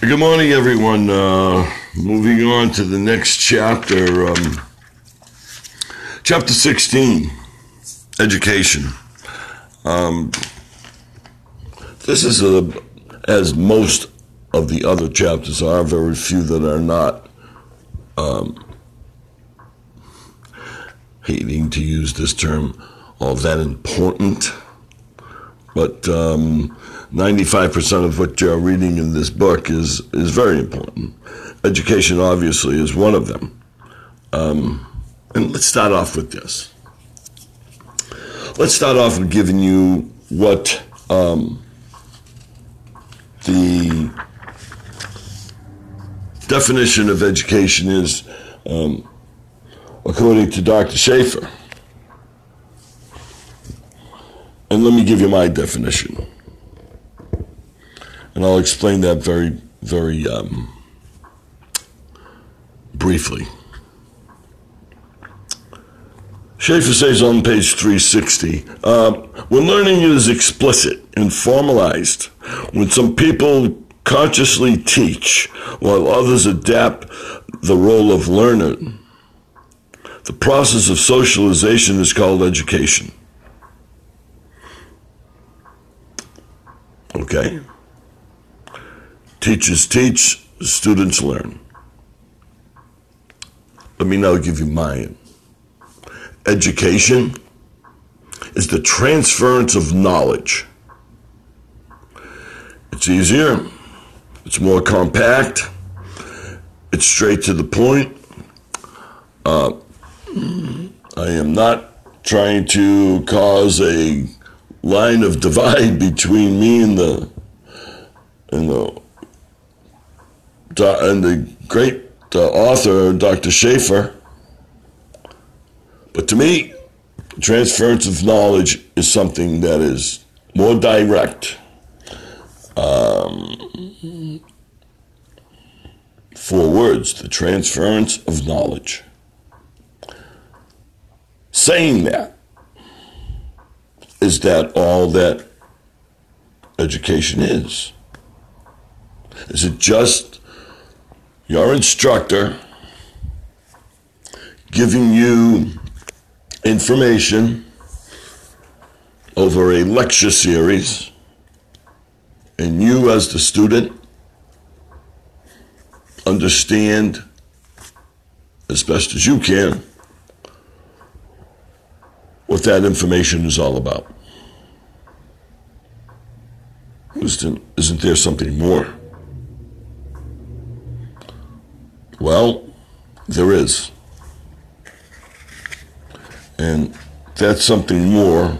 Good morning, everyone. Uh, moving on to the next chapter, um, chapter 16, education. Um, this is a, as most of the other chapters are, very few that are not um, hating to use this term, all that important. But um, 95% of what you're reading in this book is, is very important. Education, obviously, is one of them. Um, and let's start off with this. Let's start off with giving you what um, the definition of education is um, according to Dr. Schaefer. And let me give you my definition. And I'll explain that very, very um, briefly. Schaefer says on page 360 uh, when learning is explicit and formalized, when some people consciously teach while others adapt the role of learner, the process of socialization is called education. Okay? Teachers teach, students learn. Let me now give you mine. Education is the transference of knowledge. It's easier, it's more compact, it's straight to the point. Uh, I am not trying to cause a line of divide between me and the and the and the great uh, author Dr. Schaefer. But to me, transference of knowledge is something that is more direct. Um, four words: the transference of knowledge. Saying that is that all that education is? Is it just your instructor giving you information over a lecture series, and you, as the student, understand as best as you can what that information is all about. Isn't, isn't there something more? Well, there is. And that something more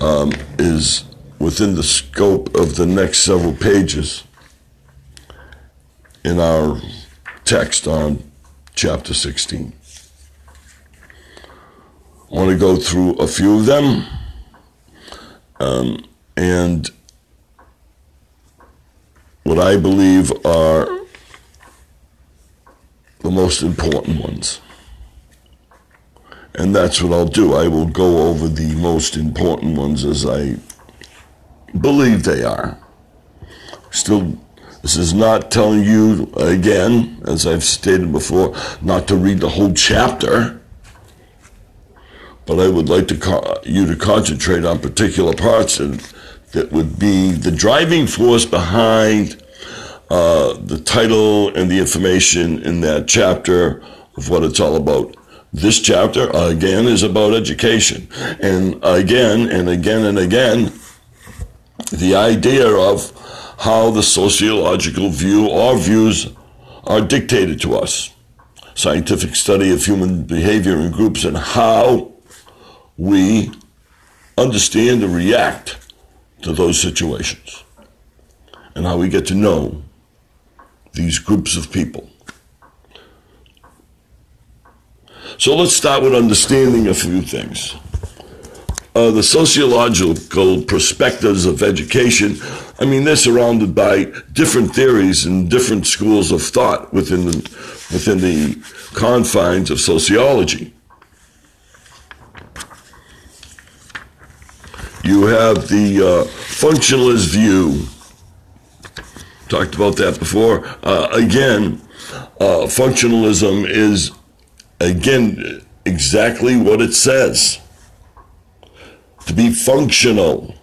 um, is within the scope of the next several pages in our text on chapter 16. I want to go through a few of them. Um, and what I believe are the most important ones. And that's what I'll do. I will go over the most important ones as I believe they are. Still, this is not telling you, again, as I've stated before, not to read the whole chapter but I would like to you to concentrate on particular parts and that would be the driving force behind uh, the title and the information in that chapter of what it's all about. This chapter, again, is about education. And again and again and again, the idea of how the sociological view or views are dictated to us. Scientific study of human behavior in groups and how we understand and react to those situations and how we get to know these groups of people. So let's start with understanding a few things. Uh, the sociological perspectives of education, I mean, they're surrounded by different theories and different schools of thought within the, within the confines of sociology. You have the uh, functionalist view Talked about that before. Uh, again, uh, functionalism is, again, exactly what it says to be functional.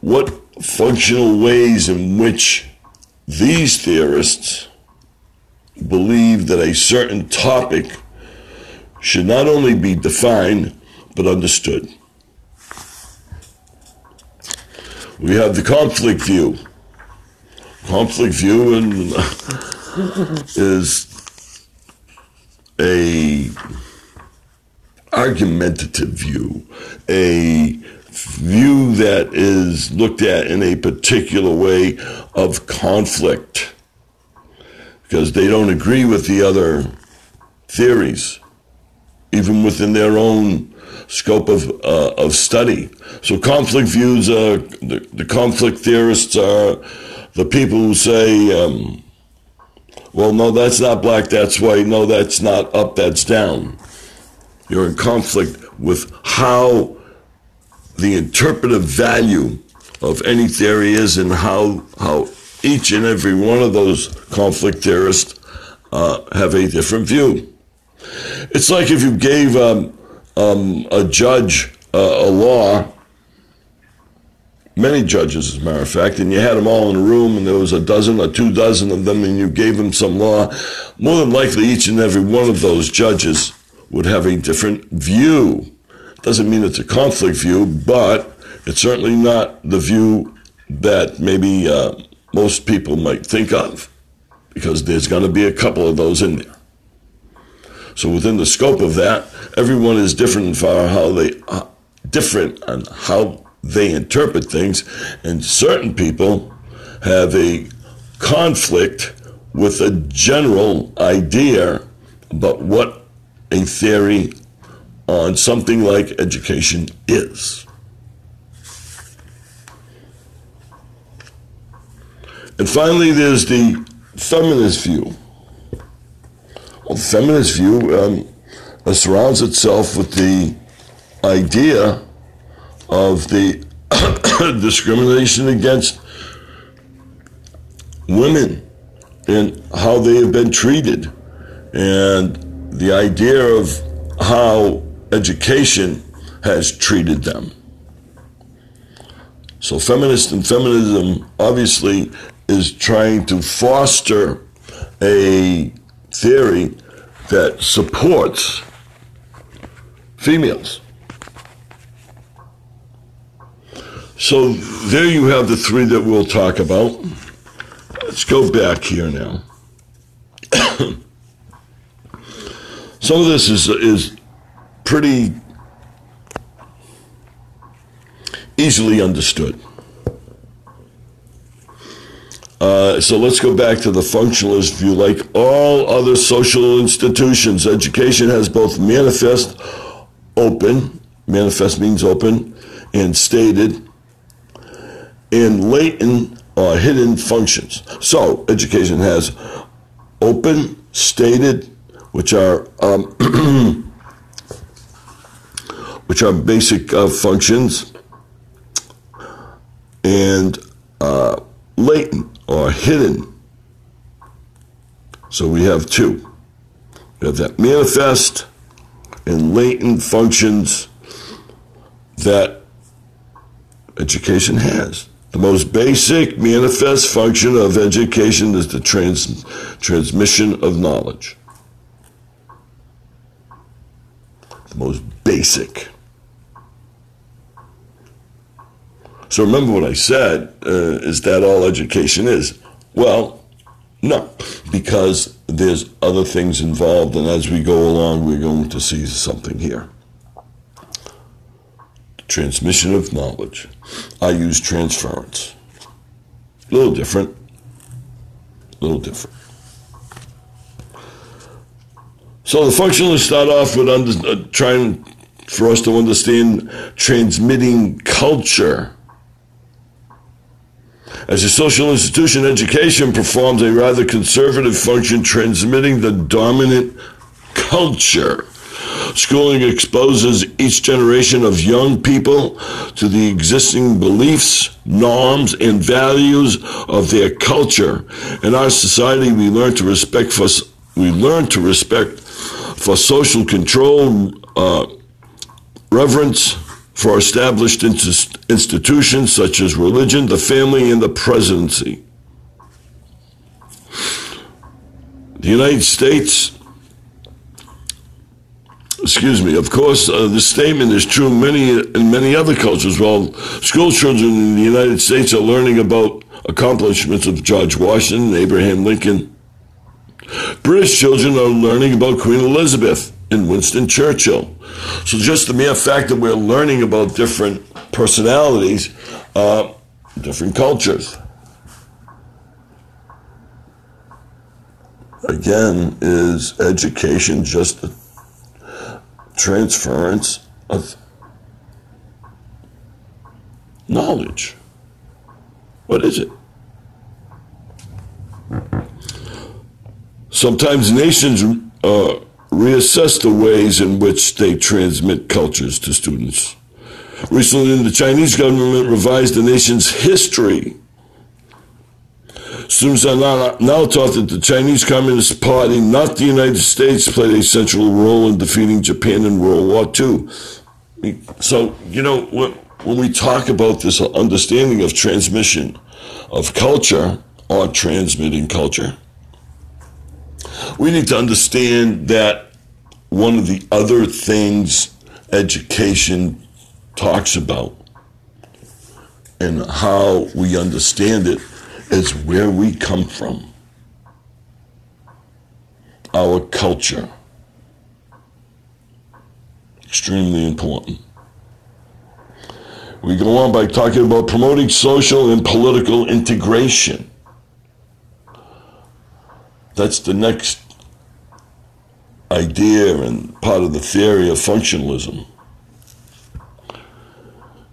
What functional ways in which these theorists believe that a certain topic should not only be defined but understood. We have the conflict view. Conflict view is a argumentative view, a view that is looked at in a particular way of conflict because they don't agree with the other theories, even within their own scope of, uh, of study. So conflict views, uh, the, the conflict theorists are the people who say, um, well, no, that's not black, that's white. No, that's not up, that's down. You're in conflict with how the interpretive value of any theory is and how, how each and every one of those conflict theorists uh, have a different view. It's like if you gave um, um, a judge uh, a law, many judges, as a matter of fact, and you had them all in a room, and there was a dozen or two dozen of them, and you gave them some law, more than likely each and every one of those judges would have a different view. Doesn't mean it's a conflict view, but it's certainly not the view that maybe uh, most people might think of, because there's going to be a couple of those in there. So within the scope of that, everyone is different for how they uh, different on how they interpret things, and certain people have a conflict with a general idea about what a theory on something like education is. And finally, there's the feminist view. Well, the feminist view um, surrounds itself with the idea of the discrimination against women and how they have been treated, and the idea of how education has treated them. So, feminist and feminism obviously is trying to foster a theory that supports females. So there you have the three that we'll talk about. Let's go back here now. Some of this is is pretty easily understood. Uh, so let's go back to the functionalist view. Like all other social institutions, education has both manifest, open, manifest means open, and stated, and latent or hidden functions. So education has open, stated, which are um, which are basic uh, functions, and uh, latent or hidden. So we have two. We have that manifest and latent functions that education has. The most basic manifest function of education is the trans- transmission of knowledge. The most basic. So remember what I said uh, is that all education is? Well, no, because there's other things involved, and as we go along, we're going to see something here. Transmission of knowledge. I use transference. A little different. A little different. So the functionalists start off with under, uh, trying for us to understand transmitting culture as a social institution, education performs a rather conservative function transmitting the dominant culture. Schooling exposes each generation of young people to the existing beliefs, norms, and values of their culture. In our society, we learn to respect for we learn to respect for social control, uh, reverence for established institutions such as religion, the family, and the presidency. The United States, excuse me, of course, uh, statement is true many, in many other cultures. Well, school children in the United States are learning about accomplishments of George Washington, Abraham Lincoln. British children are learning about Queen Elizabeth and Winston Churchill. So just the mere fact that we're learning about different personalities, uh, different cultures. again, is education just a transference of knowledge? What is it? Sometimes nations uh, reassess the ways in which they transmit cultures to students. Recently, the Chinese government revised the nation's history Now, now taught that the Chinese Communist Party, not the United States, played a central role in defeating Japan in World War II. So, you know, when we talk about this understanding of transmission of culture or transmitting culture, we need to understand that one of the other things education talks about and how we understand it is where we come from, our culture. Extremely important. We go on by talking about promoting social and political integration. That's the next idea and part of the theory of functionalism.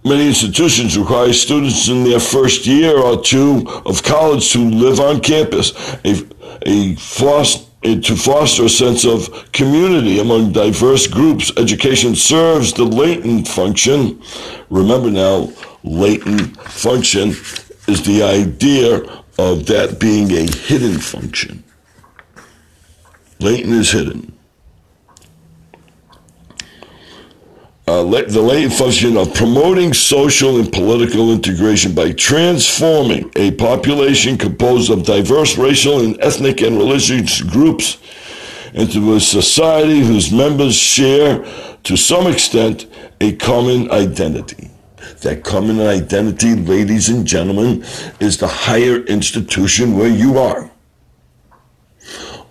Many institutions require students in their first year or two of college to live on campus, a, a foster, to foster a sense of community among diverse groups. Education serves the latent function. Remember now, latent function is the idea of that being a hidden function. Latent is hidden. Uh, the latent function of promoting social and political integration by transforming a population composed of diverse racial and ethnic and religious groups into a society whose members share, to some extent, a common identity. That common identity, ladies and gentlemen, is the higher institution where you are.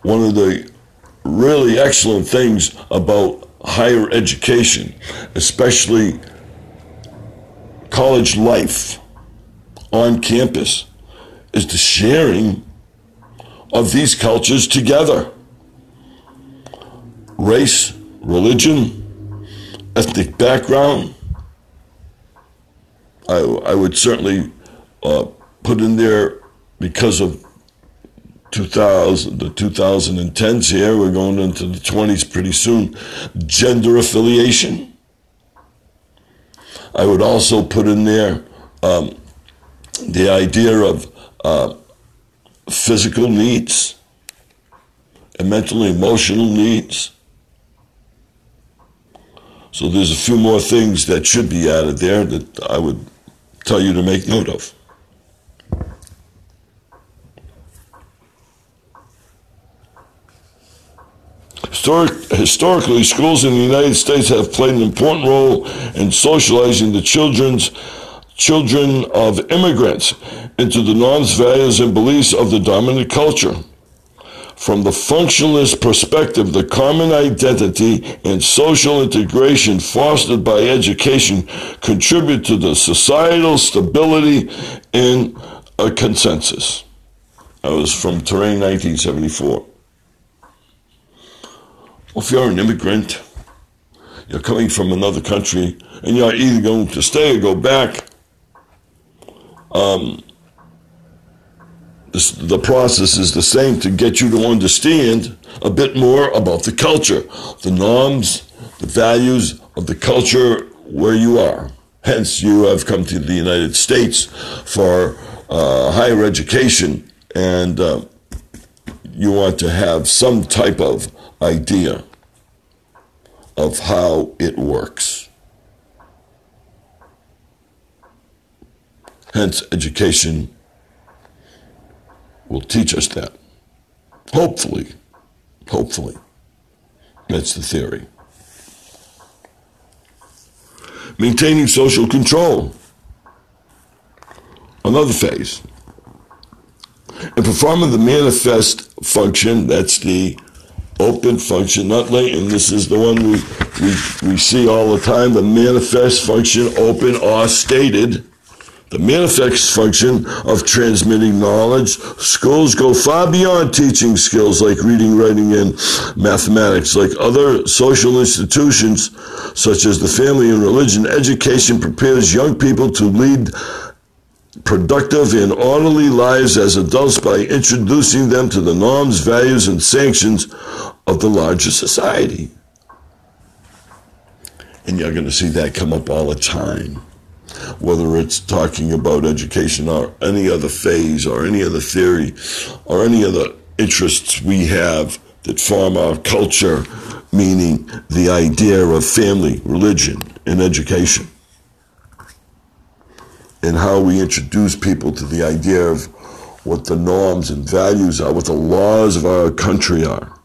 One of the really excellent things about higher education, especially college life on campus, is the sharing of these cultures together. Race, religion, ethnic background. I, I would certainly uh, put in there because of 2000, the 2010s here, we're going into the 20s pretty soon, gender affiliation. I would also put in there um, the idea of uh, physical needs and mental emotional needs. So there's a few more things that should be added there that I would tell you to make note of. Historic, historically, schools in the United States have played an important role in socializing the children's children of immigrants into the norms, values, and beliefs of the dominant culture. From the functionalist perspective, the common identity and social integration fostered by education contribute to the societal stability and a consensus. That was from Touraine 1974. If you're an immigrant, you're coming from another country, and you're either going to stay or go back, um, this, the process is the same to get you to understand a bit more about the culture, the norms, the values of the culture where you are. Hence, you have come to the United States for uh, higher education and uh, you want to have some type of idea of how it works. Hence, education will teach us that. Hopefully. Hopefully. That's the theory. Maintaining social control. Another phase. And performing the manifest function, that's the open function, not latent. This is the one we, we, we see all the time, the manifest function, open or stated. The manifest function of transmitting knowledge. Schools go far beyond teaching skills like reading, writing, and mathematics. Like other social institutions, such as the family and religion, education prepares young people to lead productive and orderly lives as adults by introducing them to the norms, values, and sanctions of the larger society. And you're going to see that come up all the time, whether it's talking about education or any other phase or any other theory or any other interests we have that form our culture, meaning the idea of family, religion, and education and how we introduce people to the idea of what the norms and values are, what the laws of our country are,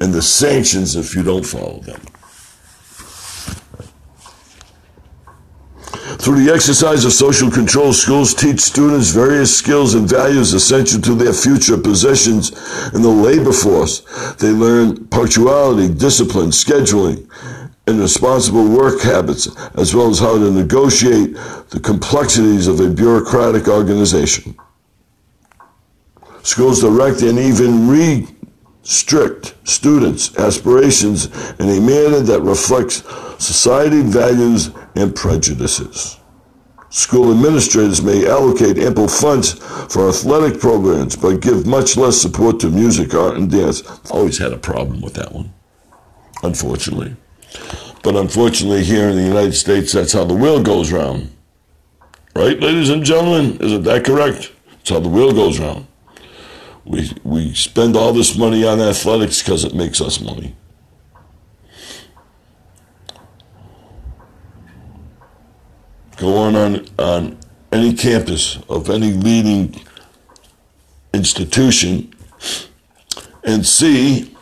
and the sanctions if you don't follow them. Through the exercise of social control, schools teach students various skills and values essential to their future positions in the labor force. They learn punctuality, discipline, scheduling, and responsible work habits, as well as how to negotiate the complexities of a bureaucratic organization. Schools direct and even restrict students' aspirations in a manner that reflects society values and prejudices. School administrators may allocate ample funds for athletic programs, but give much less support to music, art, and dance. Always had a problem with that one, unfortunately. But unfortunately, here in the United States, that's how the wheel goes round. Right, ladies and gentlemen? Isn't that correct? It's how the wheel goes round. We, we spend all this money on athletics because it makes us money. Go on, on on any campus of any leading institution and see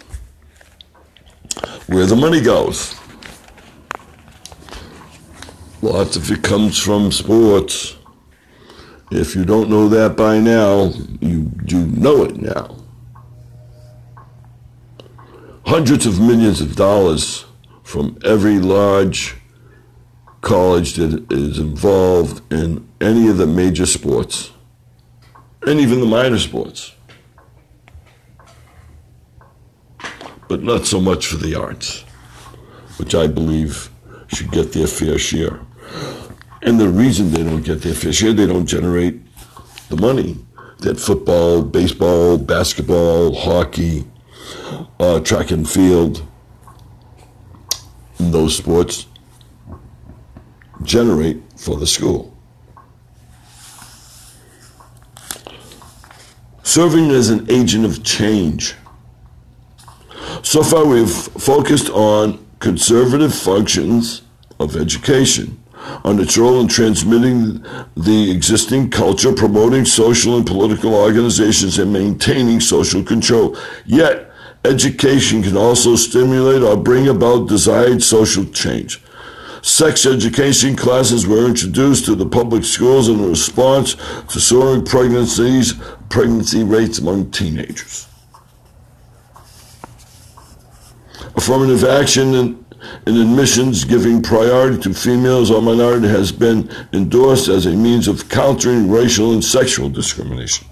where the money goes. Lots of it comes from sports. If you don't know that by now, you do know it now. Hundreds of millions of dollars from every large college that is involved in any of the major sports and even the minor sports. But not so much for the arts, which I believe should get their fair share. And the reason they don't get their fair share, they don't generate the money that football, baseball, basketball, hockey, uh, track and field, and those sports generate for the school. Serving as an agent of change. So far, we've focused on conservative functions of education on its role in transmitting the existing culture, promoting social and political organizations, and maintaining social control. Yet, education can also stimulate or bring about desired social change. Sex education classes were introduced to the public schools in response to soaring pregnancies, pregnancy rates among teenagers. Affirmative action and in admissions giving priority to females or minorities has been endorsed as a means of countering racial and sexual discrimination.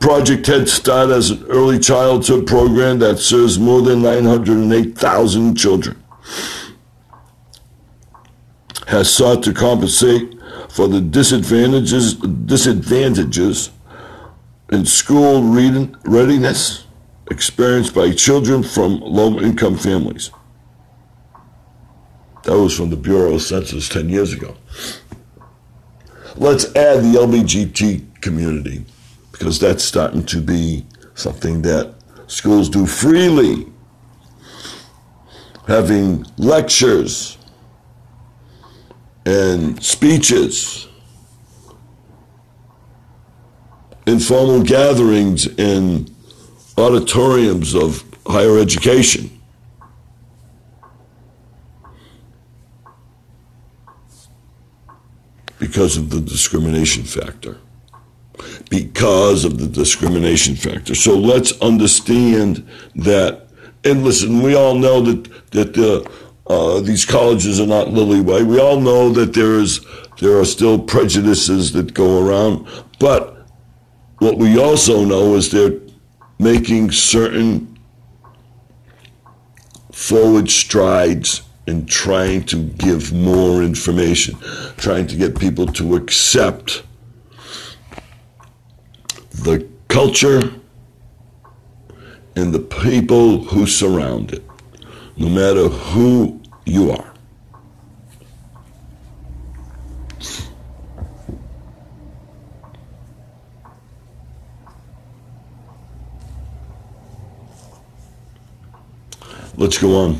Project Head Start as an early childhood program that serves more than 908,000 children has sought to compensate for the disadvantages disadvantages in school reading, readiness experienced by children from low income families. That was from the Bureau of Census 10 years ago. Let's add the LBGT community because that's starting to be something that schools do freely. Having lectures and speeches, informal gatherings in auditoriums of higher education. Because of the discrimination factor. Because of the discrimination factor. So let's understand that, and listen, we all know that, that the, uh, these colleges are not lily white. We all know that there is there are still prejudices that go around, but what we also know is they're making certain forward strides and trying to give more information, trying to get people to accept the culture and the people who surround it, no matter who you are. Let's go on.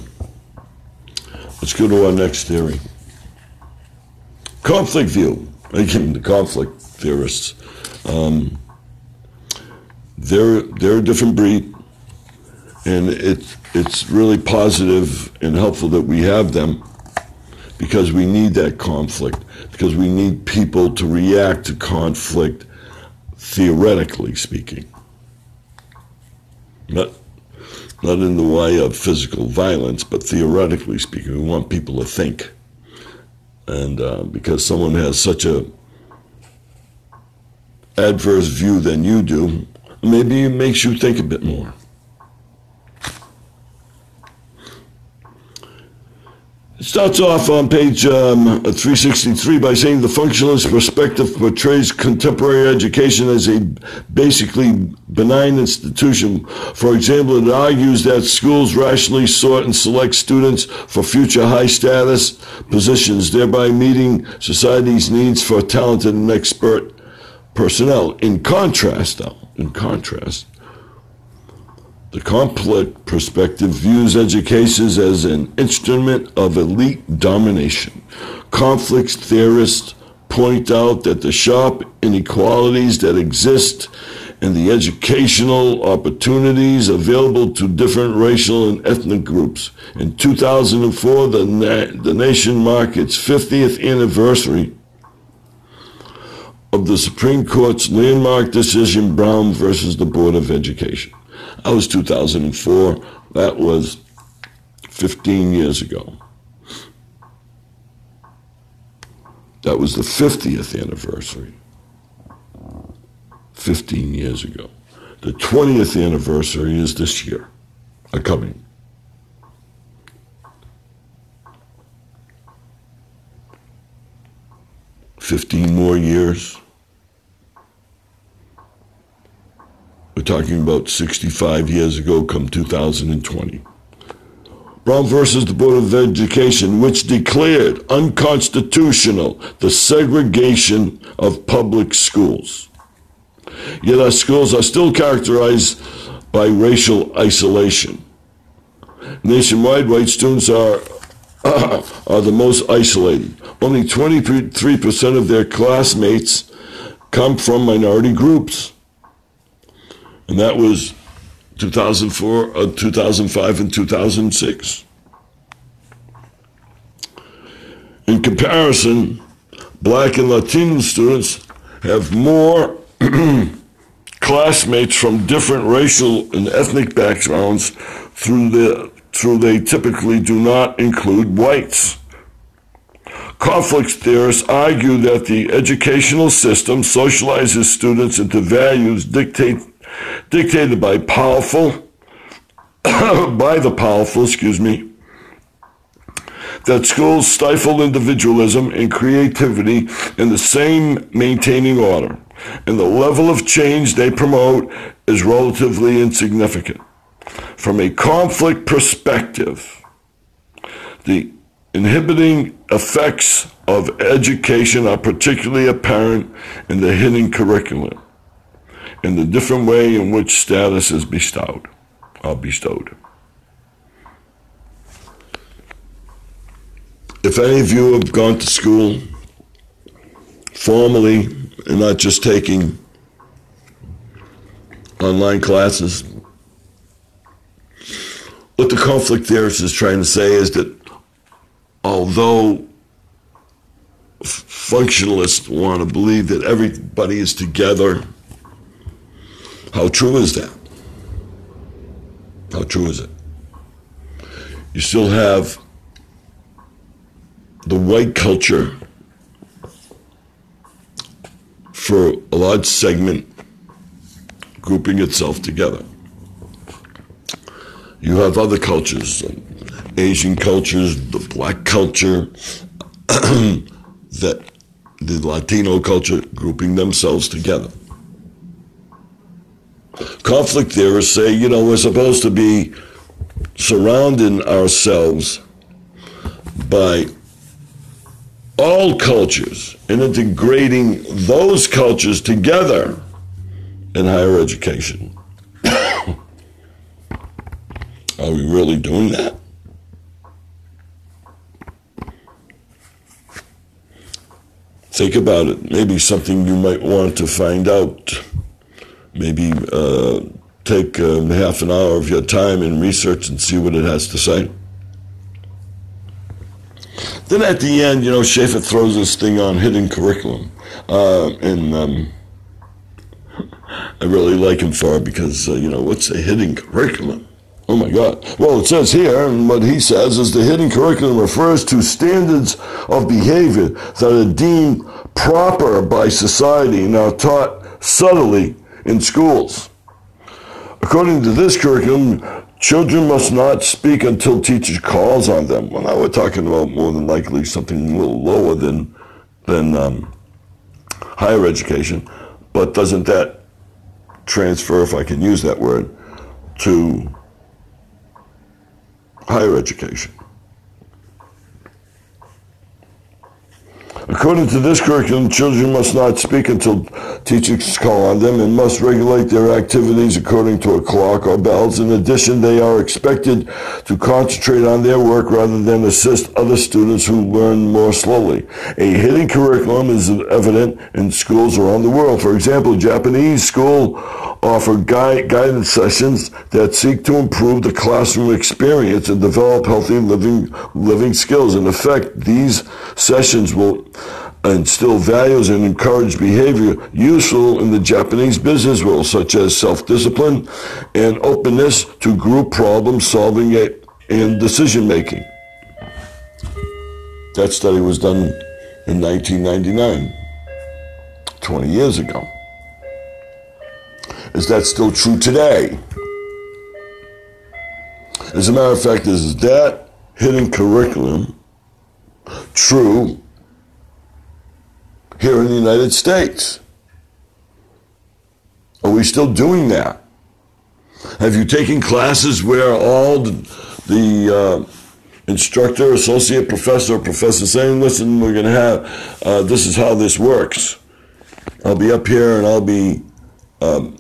Let's go to our next theory. Conflict view. Again, the conflict theorists. Um, they're they're a different breed, and it's it's really positive and helpful that we have them because we need that conflict because we need people to react to conflict theoretically speaking. Not not in the way of physical violence, but theoretically speaking, we want people to think. And uh, because someone has such a adverse view than you do, maybe it makes you think a bit more. Starts off on page um, 363 by saying the functionalist perspective portrays contemporary education as a basically benign institution. For example, it argues that schools rationally sort and select students for future high status positions, thereby meeting society's needs for talented and expert personnel. In contrast, though, in contrast, the conflict perspective views education as an instrument of elite domination. Conflict theorists point out that the sharp inequalities that exist in the educational opportunities available to different racial and ethnic groups. In 2004, the, na- the nation marked its 50th anniversary of the Supreme Court's landmark decision Brown versus the Board of Education. That was 2004. That was 15 years ago. That was the 50th anniversary. 15 years ago. The 20th anniversary is this year, a coming. Fifteen more years. We're talking about 65 years ago, come 2020. Brown versus the Board of Education, which declared unconstitutional the segregation of public schools. Yet our schools are still characterized by racial isolation. Nationwide, white students are, are the most isolated. Only 23% of their classmates come from minority groups and that was 2004, uh, 2005, and 2006. In comparison, black and Latino students have more classmates from different racial and ethnic backgrounds through the through they typically do not include whites. Conflict theorists argue that the educational system socializes students into values dictate dictated by powerful, by the powerful, excuse me, that schools stifle individualism and creativity in the same maintaining order, and the level of change they promote is relatively insignificant. From a conflict perspective, the inhibiting effects of education are particularly apparent in the hidden curriculum in the different way in which status is bestowed are bestowed. If any of you have gone to school formally and not just taking online classes, what the conflict theorist is trying to say is that although functionalists want to believe that everybody is together, how true is that? How true is it? You still have the white culture for a large segment grouping itself together. You have other cultures, Asian cultures, the black culture, that the Latino culture grouping themselves together. Conflict theorists say, you know, we're supposed to be surrounding ourselves by all cultures and integrating those cultures together in higher education. Are we really doing that? Think about it. Maybe something you might want to find out. Maybe uh, take uh, half an hour of your time and research and see what it has to say. Then at the end, you know, Schaefer throws this thing on hidden curriculum. Uh, and um, I really like him for it because, uh, you know, what's a hidden curriculum? Oh my God. Well, it says here, and what he says is the hidden curriculum refers to standards of behavior that are deemed proper by society and are taught subtly in schools. According to this curriculum, children must not speak until teacher calls on them. Well, now we're talking about more than likely something a little lower than, than um, higher education, but doesn't that transfer, if I can use that word, to higher education. According to this curriculum, children must not speak until teachers call on them and must regulate their activities according to a clock or bells. In addition, they are expected to concentrate on their work rather than assist other students who learn more slowly. A hidden curriculum is evident in schools around the world. For example, Japanese school offer guide, guidance sessions that seek to improve the classroom experience and develop healthy living, living skills. In effect, these sessions will instill values and encourage behavior useful in the Japanese business world, such as self-discipline and openness to group problem solving and decision making. That study was done in 1999, 20 years ago. Is that still true today? As a matter of fact, is that hidden curriculum true here in the United States? Are we still doing that? Have you taken classes where all the, the uh, instructor, associate professor, professor saying, listen, we're going to have, uh, this is how this works. I'll be up here and I'll be um,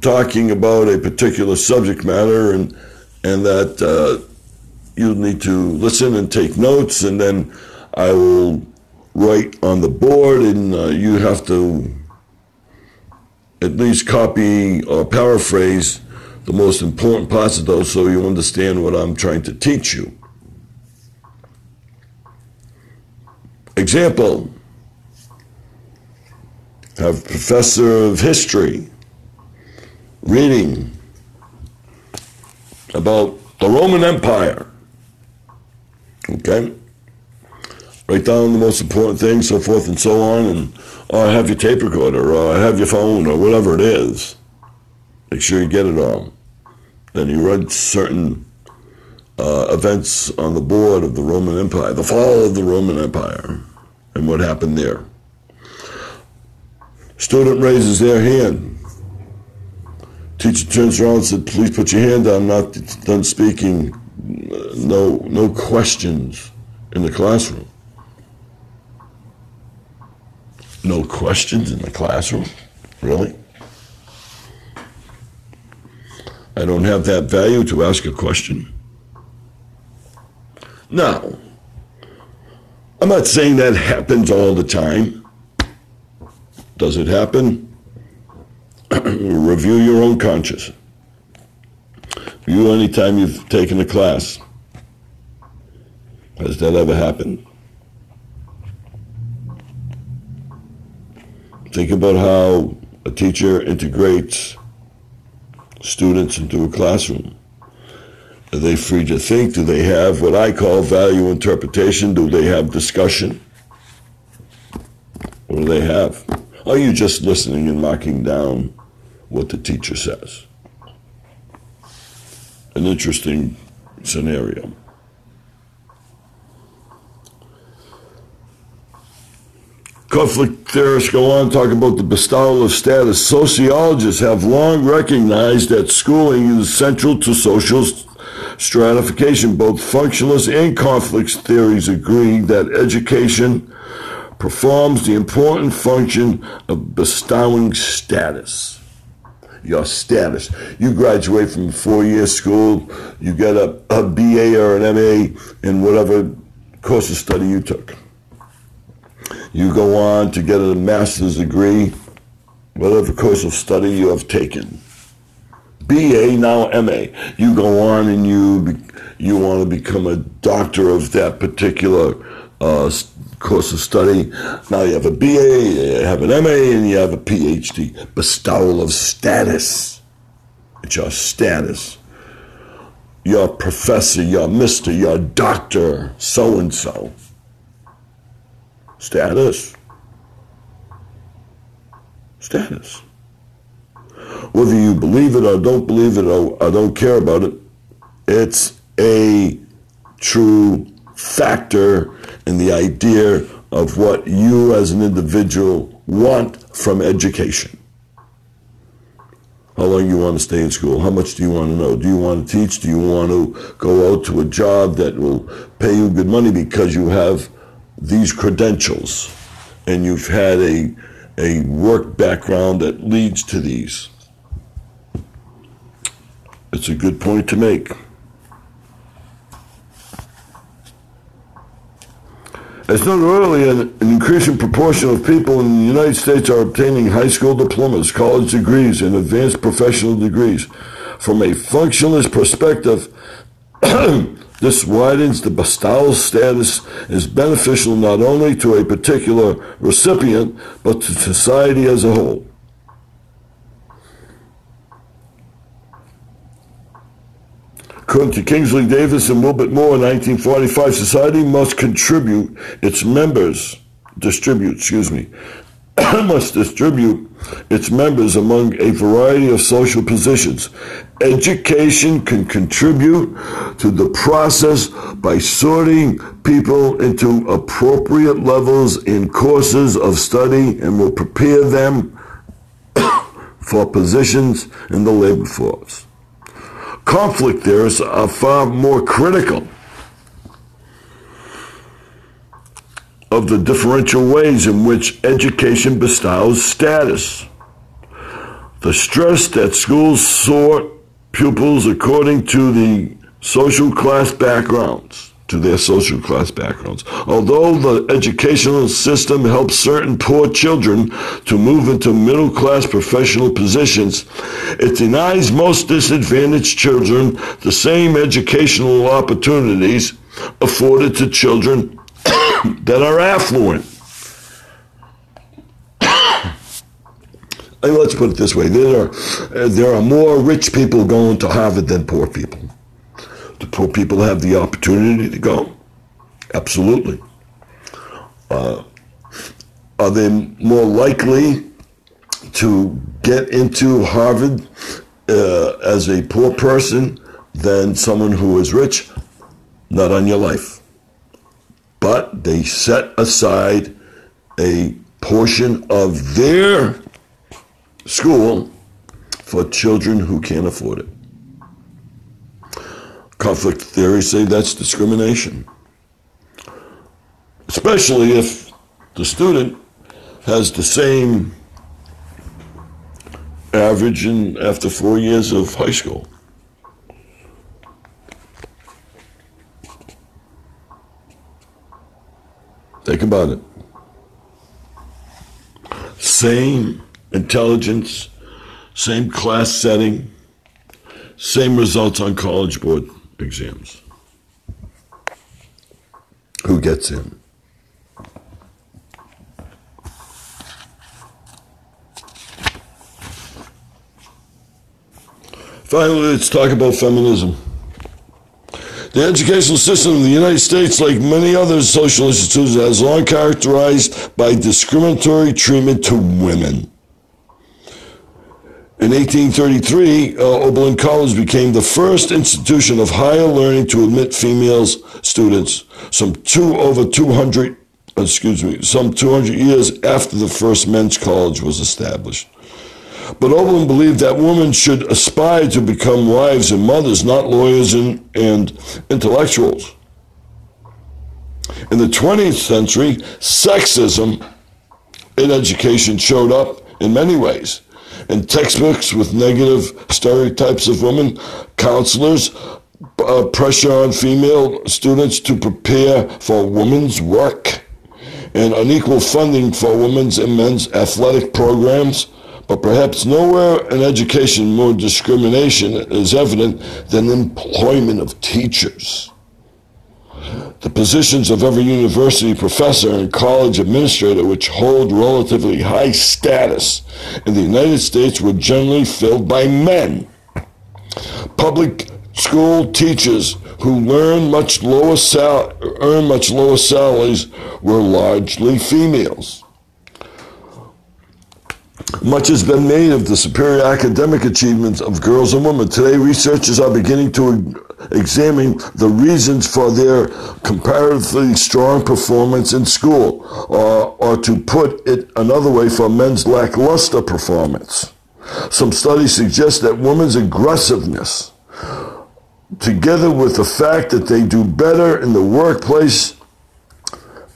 talking about a particular subject matter and and that uh, you need to listen and take notes and then I will write on the board and uh, you have to at least copy or paraphrase the most important parts of those so you understand what I'm trying to teach you. Example, have professor of history reading about the Roman Empire. Okay? Write down the most important things, so forth and so on, and or have your tape recorder, or have your phone, or whatever it is. Make sure you get it all. Then you write certain uh, events on the board of the Roman Empire, the fall of the Roman Empire, and what happened there. Student raises their hand. Teacher turns around and said, please put your hand down, I'm not done speaking. Uh, no, no questions. in the classroom. No questions in the classroom? Really? I don't have that value to ask a question. Now, I'm not saying that happens all the time. Does it happen? Review your own conscience. You, anytime you've taken a class, has that ever happened? Think about how a teacher integrates students into a classroom. Are they free to think? Do they have what I call value interpretation? Do they have discussion? What do they have? Are you just listening and marking down what the teacher says? An interesting scenario. Conflict theorists go on talk about the bestowal of status. Sociologists have long recognized that schooling is central to social stratification. Both functionalist and conflict theories agree that education performs the important function of bestowing status. Your status. You graduate from four year school, you get a, a BA or an MA in whatever course of study you took. You go on to get a master's degree, whatever course of study you have taken. BA, now MA. You go on and you you want to become a doctor of that particular uh, course of study. Now you have a BA, you have an MA, and you have a PhD. Bestowal of status. It's your status. Your professor, your mister, your doctor, so and so. Status. Status. Whether you believe it or don't believe it or, don't care about it, it's a true factor in the idea of what you as an individual want from education. How long you want to stay in school? How much do you want to know? Do you want to teach? Do you want to go out to a job that will pay you good money because you have these credentials and you've had a, a work background that leads to these. It's a good point to make. As noted earlier, an increasing proportion of people in the United States are obtaining high school diplomas, college degrees, and advanced professional degrees. From a functionalist perspective, This widens the bestowal status is beneficial not only to a particular recipient, but to society as a whole. According to Kingsley Davis and Wilbert Moore in 1945, society must contribute its members, distribute, excuse me, must distribute its members among a variety of social positions. Education can contribute to the process by sorting people into appropriate levels in courses of study and will prepare them for positions in the labor force. Conflict theorists are uh, far more critical of the differential ways in which education bestows status. The stress that schools sort pupils according to the social class backgrounds, to their social class backgrounds. Although the educational system helps certain poor children to move into middle class professional positions, it denies most disadvantaged children the same educational opportunities afforded to children that are affluent. let's put it this way: there are there are more rich people going to Harvard than poor people. Do poor people have the opportunity to go? Absolutely. Uh, are they more likely to get into Harvard uh, as a poor person than someone who is rich? Not on your life. But they set aside a portion of their school for children who can't afford it. Conflict theory say that's discrimination. especially if the student has the same average in after four years of high school. Think about it. Same intelligence, same class setting, same results on college board exams. Who gets in? Finally, let's talk about feminism. The educational system of the United States, like many other social institutions, has long characterized by discriminatory treatment to women. In 1833, uh, Oberlin College became the first institution of higher learning to admit female students. Some two over 200, excuse me, some 200 years after the first men's college was established. But Oberlin believed that women should aspire to become wives and mothers, not lawyers and, and intellectuals. In the 20th century, sexism in education showed up in many ways. In textbooks with negative stereotypes of women, counselors, uh, pressure on female students to prepare for women's work, and unequal funding for women's and men's athletic programs but perhaps nowhere in education more discrimination is evident than employment of teachers. The positions of every university professor and college administrator, which hold relatively high status in the United States, were generally filled by men. Public school teachers who learn much lower sal- earn much lower salaries were largely females. Much has been made of the superior academic achievements of girls and women. Today, researchers are beginning to examine the reasons for their comparatively strong performance in school, or, or to put it another way, for men's lackluster performance. Some studies suggest that women's aggressiveness, together with the fact that they do better in the workplace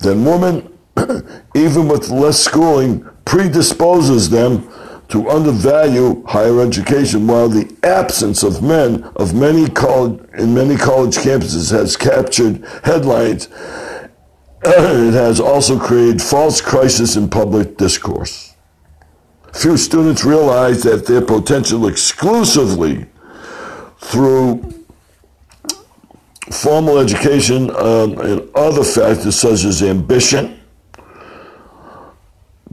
than women, even with less schooling, predisposes them to undervalue higher education, while the absence of men of many college, in many college campuses has captured headlines. it has also created false crisis in public discourse. Few students realize that their potential exclusively through formal education um, and other factors such as ambition,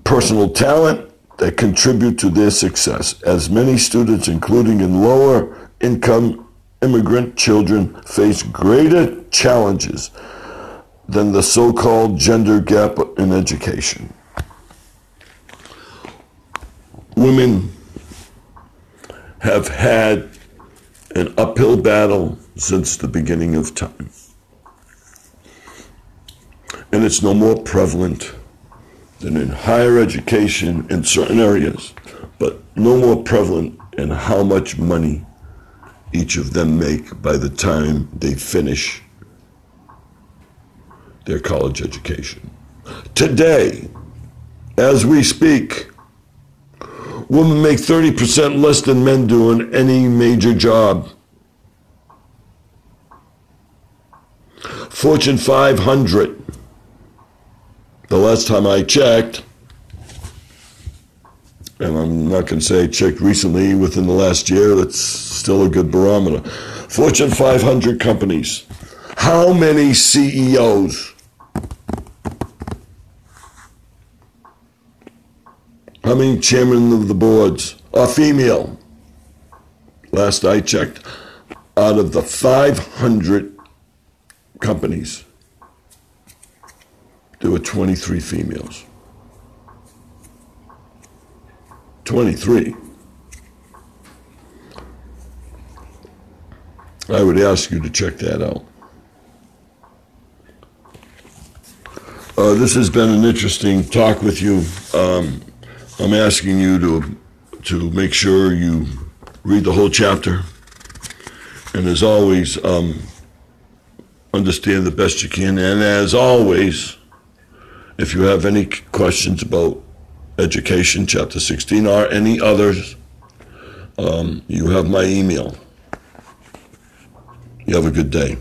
personal talent that contribute to their success, as many students, including in lower income immigrant children, face greater challenges than the so called gender gap in education. Women have had an uphill battle since the beginning of time. And it's no more prevalent than in higher education in certain areas, but no more prevalent in how much money each of them make by the time they finish their college education. Today, as we speak, women make 30% less than men do in any major job. Fortune 500 the last time I checked, and I'm not going to say checked recently within the last year, that's still a good barometer. Fortune 500 companies. How many CEOs? How many chairmen of the boards are female? Last I checked, out of the 500 companies, there were 23 females. 23. I would ask you to check that out. Uh, this has been an interesting talk with you. Um, I'm asking you to to make sure you read the whole chapter, and as always, um, understand the best you can. And as always, If you have any questions about education, chapter 16, or any others, um, you have my email. You have a good day.